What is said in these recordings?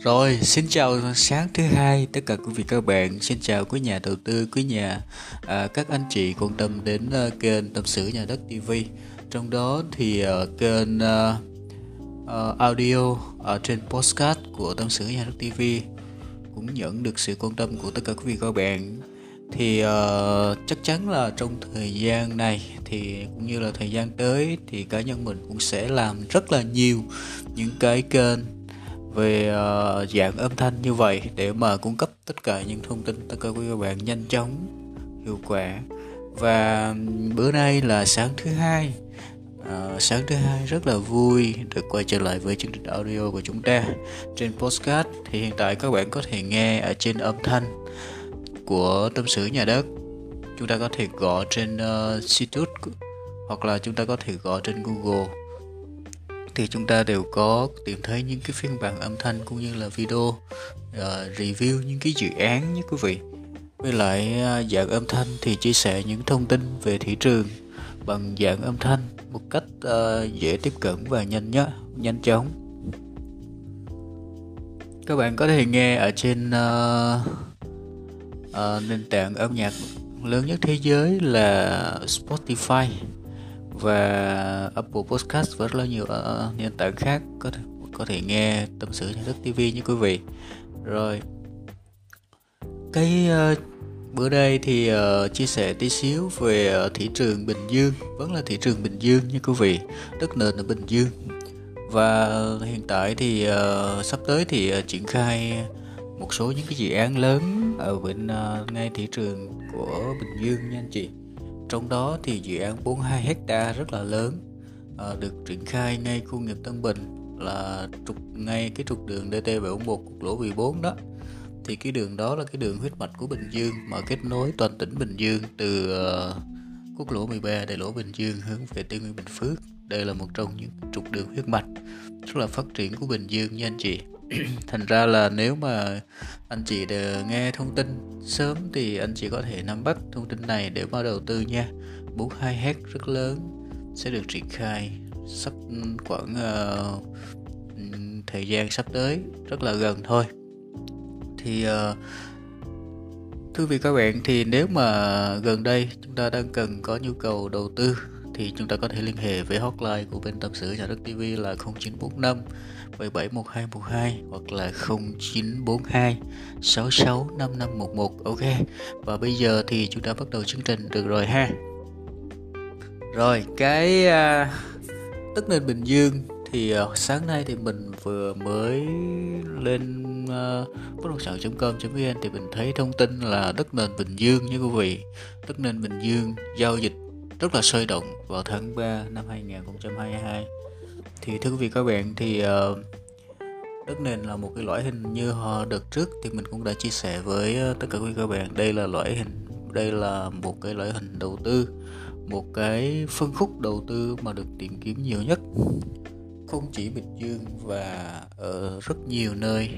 Rồi, xin chào sáng thứ hai tất cả quý vị các bạn, xin chào quý nhà đầu tư, quý nhà à, các anh chị quan tâm đến uh, kênh tâm sự nhà đất TV. Trong đó thì uh, kênh uh, uh, audio ở trên postcard của tâm sự nhà đất TV cũng nhận được sự quan tâm của tất cả quý vị các bạn. Thì uh, chắc chắn là trong thời gian này thì cũng như là thời gian tới thì cá nhân mình cũng sẽ làm rất là nhiều những cái kênh về uh, dạng âm thanh như vậy để mà cung cấp tất cả những thông tin tất cả quý các bạn nhanh chóng hiệu quả. Và bữa nay là sáng thứ hai. À, sáng thứ hai rất là vui được quay trở lại với chương trình audio của chúng ta trên postcard thì hiện tại các bạn có thể nghe ở trên âm thanh của tâm sự nhà đất. Chúng ta có thể gõ trên uh, hoặc là chúng ta có thể gõ trên google thì chúng ta đều có tìm thấy những cái phiên bản âm thanh cũng như là video uh, review những cái dự án nhé quý vị. Với lại uh, dạng âm thanh thì chia sẻ những thông tin về thị trường bằng dạng âm thanh một cách uh, dễ tiếp cận và nhanh nhất nhanh chóng. Các bạn có thể nghe ở trên uh, uh, nền tảng âm nhạc lớn nhất thế giới là Spotify và Apple Podcast và rất là nhiều uh, nền tảng khác có thể có thể nghe tâm sự nhà đất TV như quý vị. Rồi cái uh, bữa đây thì uh, chia sẻ tí xíu về uh, thị trường Bình Dương. Vẫn là thị trường Bình Dương như quý vị đất nền ở Bình Dương. Và hiện tại thì uh, sắp tới thì uh, triển khai một số những cái dự án lớn ở bên uh, ngay thị trường của Bình Dương nha anh chị trong đó thì dự án 42 hecta rất là lớn à, được triển khai ngay khu nghiệp Tân Bình là trục ngay cái trục đường DT741 quốc lộ 14 đó. Thì cái đường đó là cái đường huyết mạch của Bình Dương mà kết nối toàn tỉnh Bình Dương từ uh, quốc lộ 13 đại lộ Bình Dương hướng về Tây Nguyên Bình Phước. Đây là một trong những trục đường huyết mạch rất là phát triển của Bình Dương nha anh chị. thành ra là nếu mà anh chị đều nghe thông tin sớm thì anh chị có thể nắm bắt thông tin này để vào đầu tư nha. 42 hết rất lớn sẽ được triển khai sắp khoảng uh, thời gian sắp tới rất là gần thôi. Thì uh, thưa vị các bạn thì nếu mà gần đây chúng ta đang cần có nhu cầu đầu tư thì chúng ta có thể liên hệ với hotline của bên tâm sự nhà đất TV là 0945 771212 hoặc là 0942 665511 ok? Và bây giờ thì chúng ta bắt đầu chương trình được rồi ha? Rồi cái à, uh, tức nền Bình Dương thì uh, sáng nay thì mình vừa mới lên uh, bất động sản.com.vn thì mình thấy thông tin là đất nền Bình Dương nha quý vị. Đất nền Bình Dương giao dịch rất là sôi động vào tháng 3 năm 2022 thì thưa quý vị các bạn thì uh, đất nền là một cái loại hình như họ đợt trước thì mình cũng đã chia sẻ với ờ, tất cả quý vị các bạn. Đây là loại hình đây là một cái loại hình đầu tư một cái phân khúc đầu tư mà được tìm kiếm nhiều nhất. Không chỉ Bình Dương và ở rất nhiều nơi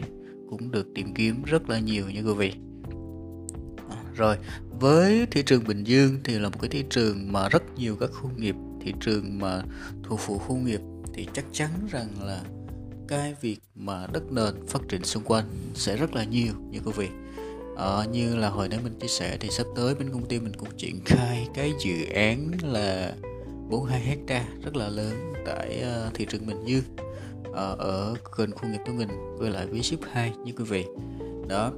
cũng được tìm kiếm rất là nhiều như quý vị rồi với thị trường Bình Dương thì là một cái thị trường mà rất nhiều các khu nghiệp thị trường mà thuộc phụ khu nghiệp thì chắc chắn rằng là cái việc mà đất nền phát triển xung quanh sẽ rất là nhiều như quý vị. À, như là hồi nãy mình chia sẻ thì sắp tới bên công ty mình cũng triển khai cái dự án là 42 hecta rất là lớn tại uh, thị trường Bình Dương uh, ở gần khu nghiệp của mình với lại với ship 2 như quý vị. Đó.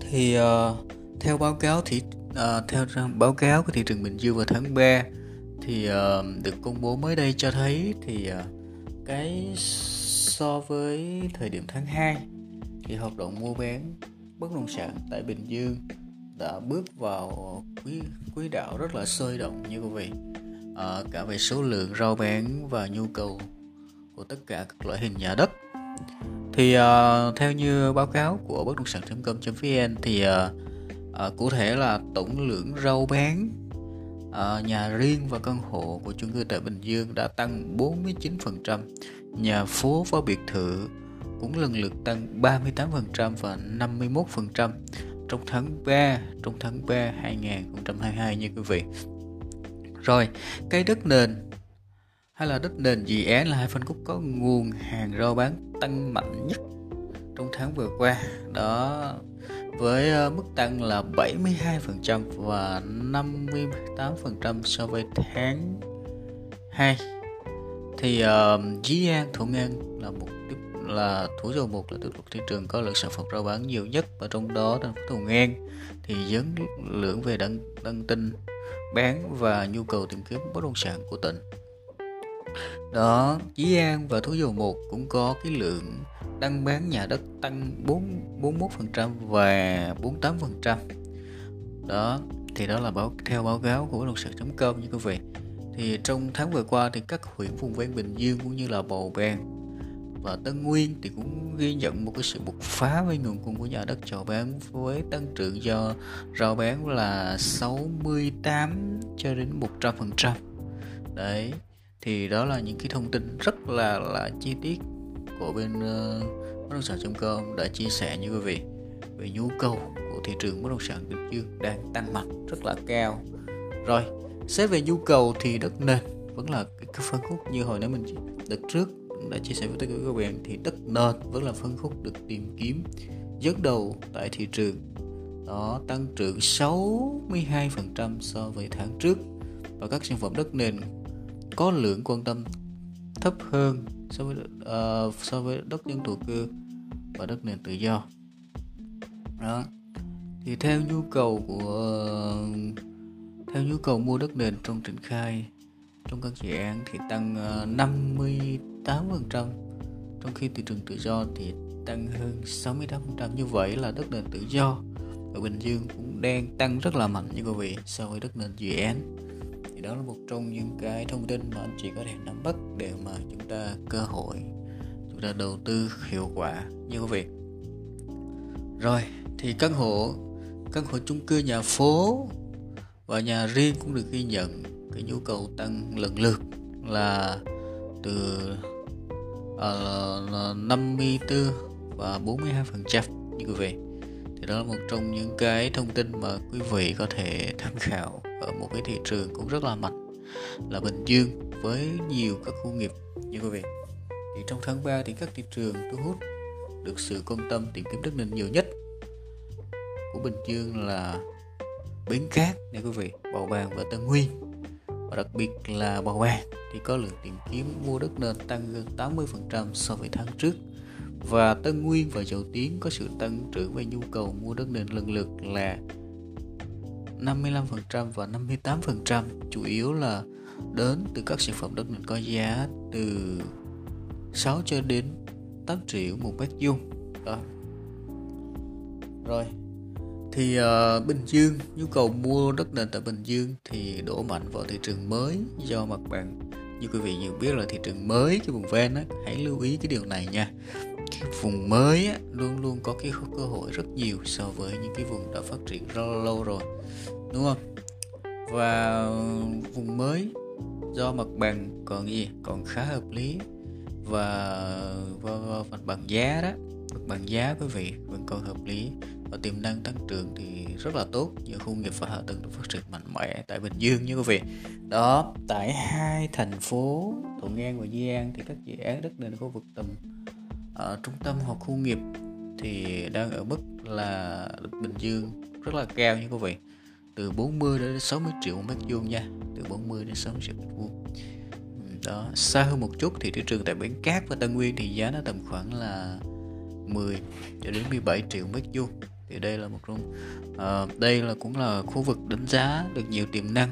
Thì uh, theo báo cáo thì uh, ờ, theo báo cáo của thị trường Bình Dương vào tháng 3 thì uh, được công bố mới đây cho thấy thì uh, cái so với thời điểm tháng 2 thì hoạt động mua bán bất động sản tại Bình Dương đã bước vào quý quý đạo rất là sôi động như quý vị. À, cả về số lượng rau bán và nhu cầu của tất cả các loại hình nhà đất. Thì uh, theo như báo cáo của bất động sản.com.vn thì uh, à, cụ thể là tổng lượng rau bán à, nhà riêng và căn hộ của chung cư tại Bình Dương đã tăng 49%, nhà phố và biệt thự cũng lần lượt tăng 38% và 51% trong tháng 3 trong tháng 3 2022 như quý vị. Rồi, cây đất nền hay là đất nền dự án là hai phân khúc có nguồn hàng rau bán tăng mạnh nhất trong tháng vừa qua đó với ờ, mức tăng là 72% và 58% so với tháng 2 thì ờ, uh, Dĩ An Thuận An là một tiếp là thủ dầu một là tiếp tục thị trường có lượng sản phẩm rao bán nhiều nhất và trong đó thành phố Thuận An. Thì dấn lượng về đăng đăng tin bán và nhu cầu tìm kiếm bất động sản của tỉnh đó, chí An và Thủ Dầu Một cũng có cái lượng đăng bán nhà đất tăng 4 41% và 48% đó, thì đó là báo, theo báo cáo của luật sự.com như quý vị. Thì trong tháng vừa qua thì các huyện, vùng ven Bình Dương cũng như là Bầu Bàng và Tân Nguyên thì cũng ghi nhận một cái sự bộc phá với nguồn cung của nhà đất chào bán với tăng trưởng do rao bán là 68 cho đến 100 phần trăm. Đấy thì đó là những cái thông tin rất là là chi tiết của bên uh, bất động sản.com đã chia sẻ như quý vị. Về nhu cầu của thị trường bất động sản Bình Dương đang tăng mạnh rất là cao. Rồi xét về nhu cầu thì đất nền vẫn là cái phân khúc như hồi nãy mình đợt trước đã chia sẻ với tất cả các bạn thì đất nền vẫn là phân khúc được tìm kiếm dẫn đầu tại thị trường. Đó tăng trưởng 62% so với tháng trước. Và các sản phẩm đất nền có lượng quan tâm thấp hơn so với uh, so với đất dân thổ cư và đất nền tự do. Đó. Thì theo nhu cầu của theo nhu cầu mua đất nền trong triển khai trong các dự án thì tăng ờ, 58% trong khi thị trường tự do thì tăng hơn 68% như vậy là đất nền tự do ở Bình Dương cũng đang tăng rất là mạnh như quý vị so với đất nền dự án thì đó là một trong những cái thông tin mà anh chị có thể nắm bắt để mà chúng ta cơ hội chúng ta đầu tư hiệu quả như quý vị rồi thì căn hộ căn hộ chung cư nhà phố và nhà riêng cũng được ghi nhận. Cái nhu cầu tăng lần lượt là từ à, uh, 54 và 42 phần trăm như quý vị. Thì đó là một trong những cái thông tin mà quý vị có thể tham khảo ở một cái thị trường cũng rất là mạnh là Bình Dương với nhiều các khu nghiệp. Như quý vị thì trong tháng 3 thì các thị trường thu hút được sự quan tâm tìm kiếm đất nền nhiều nhất của Bình Dương là Bến Cát nha quý vị, Bầu Bàng và Tân Nguyên. Và đặc biệt là Bầu Bàng thì có lượng tìm kiếm mua đất nền tăng gần 80% so với tháng trước. Và Tân Nguyên và Dầu Tiến có sự tăng trưởng về nhu cầu mua đất nền lần lượt là 55% và 58% chủ yếu là đến từ các sản phẩm đất nền có giá từ 6 cho đến 8 triệu một mét vuông. Đó. Rồi. Thì uh, Bình Dương nhu cầu mua đất nền tại Bình Dương thì đổ mạnh vào thị trường mới do mặt bằng. Như quý vị nhiều biết là thị trường mới cái vùng ven á hãy lưu ý cái điều này nha vùng mới á, luôn luôn có cái cơ hội rất nhiều so với những cái vùng đã phát triển rất lâu rồi đúng không? Và vùng mới do mặt bằng còn gì? Còn khá hợp lý. Và, và, và mặt bằng giá đó mặt bằng giá quý vị vẫn còn hợp lý. Và tiềm năng tăng trưởng thì rất là tốt. Giữa khu nghiệp và hạ tầng được phát triển mạnh mẽ tại Bình Dương như quý vị. Đó tại hai thành phố Thuận An và Di An thì các dự án đất nền khu vực tầm ở trung tâm hoặc khu nghiệp thì đang ở mức là Bình Dương rất là cao như quý vị. Từ 40 đến 60 triệu mét vuông nha từ 40 đến 60 triệu mét vuông. Ừ, đó xa hơn một chút thì thị trường tại Bến Cát và Tân Nguyên thì giá nó tầm khoảng là 10 cho đến 17 triệu mét vuông. Thì đây là một trong uh, ờ, đây là cũng là khu vực đánh giá được nhiều tiềm năng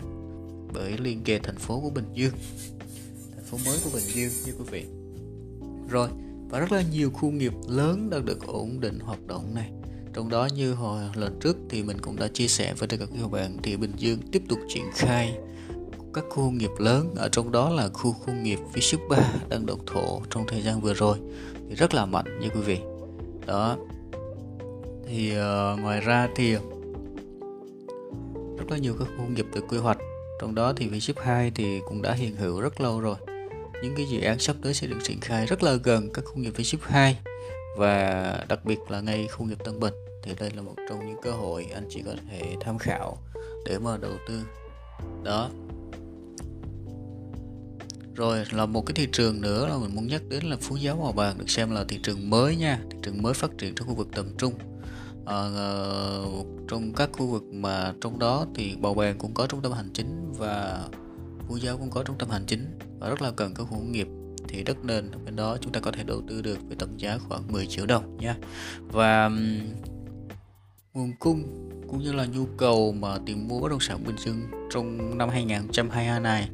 bởi liên kề thành phố của Bình Dương. Thành phố mới của Bình Dương như quý vị. Rồi và rất là nhiều khu nghiệp lớn đang được ổn định hoạt động này. Trong đó như hồi lần trước thì mình cũng đã chia sẻ với tất cả các bạn thì Bình Dương tiếp tục triển khai các khu nghiệp lớn. Ở trong đó là khu công nghiệp phía ship 3 đang độc thổ trong thời gian vừa rồi thì rất là mạnh như quý vị. Đó. Thì uh, ngoài ra thì rất là nhiều các khu công nghiệp được quy hoạch. Trong đó thì V ship 2 thì cũng đã hiện hữu rất lâu rồi những cái dự án sắp tới sẽ được triển khai rất là gần các khu nghiệp V ship 2 và đặc biệt là ngay khu nghiệp Tân Bình. Thì đây là một trong những cơ hội anh chị có thể tham khảo để mà đầu tư. Đó. Rồi là một cái thị trường nữa là mình muốn nhắc đến là Phú Giáo Hòa Bàng được xem là thị trường mới nha thị trường mới phát triển trong khu vực tầm trung. À, trong các khu vực mà trong đó thì Bào Bàng cũng có trung tâm hành chính và cô Giáo cũng có trung tâm hành chính và rất là cần các khu công nghiệp. Thì đất nền bên đó chúng ta có thể đầu tư được với tổng giá khoảng 10 triệu đồng nha. Và nguồn cung cũng như là nhu cầu mà tìm mua bất động sản Bình Dương trong năm 2022 này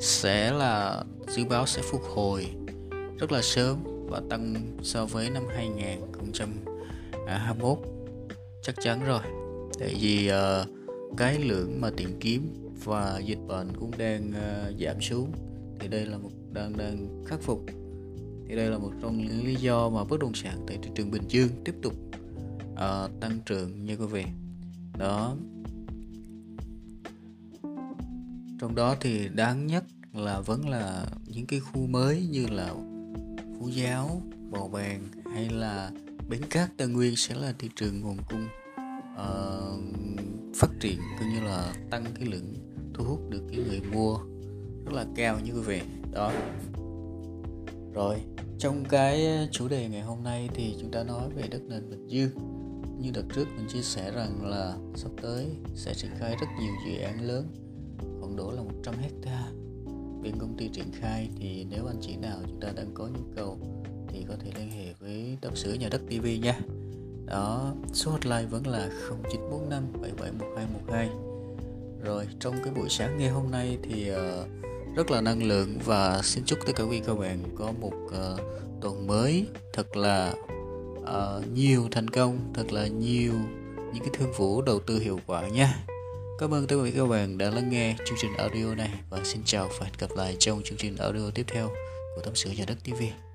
sẽ là dự báo sẽ phục hồi rất là sớm và tăng so với năm 2021 chắc chắn rồi. Tại vì uh, cái lượng mà tìm kiếm và dịch bệnh cũng đang uh, giảm xuống. Thì đây là một đang đang khắc phục. Thì đây là một trong những lý do mà bất động sản tại thị trường Bình Dương tiếp tục uh, tăng trưởng như quý vị. Đó. Trong đó thì đáng nhất là vẫn là những cái khu mới như là phú giáo bầu bàng hay là bến cát tây nguyên sẽ là thị trường nguồn cung uh, phát triển cũng như là tăng cái lượng thu hút được cái người mua. Rất là cao như quý vị đó. Rồi, trong cái chủ đề ngày hôm nay thì chúng ta nói về đất nền bình dương. Như đợt trước mình chia sẻ rằng là sắp tới sẽ triển khai rất nhiều dự án lớn, khoảng đổ là 100 hecta. Bên công ty triển khai thì nếu anh chị nào chúng ta đang có nhu cầu thì có thể liên hệ với tập sửa nhà đất TV nha. Đó, số hotline vẫn là 0945 771212 rồi trong cái buổi sáng ngày hôm nay thì uh, rất là năng lượng và xin chúc tất cả quý các bạn có một uh, tuần mới thật là uh, nhiều thành công thật là nhiều những cái thương vụ đầu tư hiệu quả nha. Cảm ơn tất cả các bạn đã lắng nghe chương trình audio này và xin chào và hẹn gặp lại trong chương trình audio tiếp theo của tâm sự nhà đất tv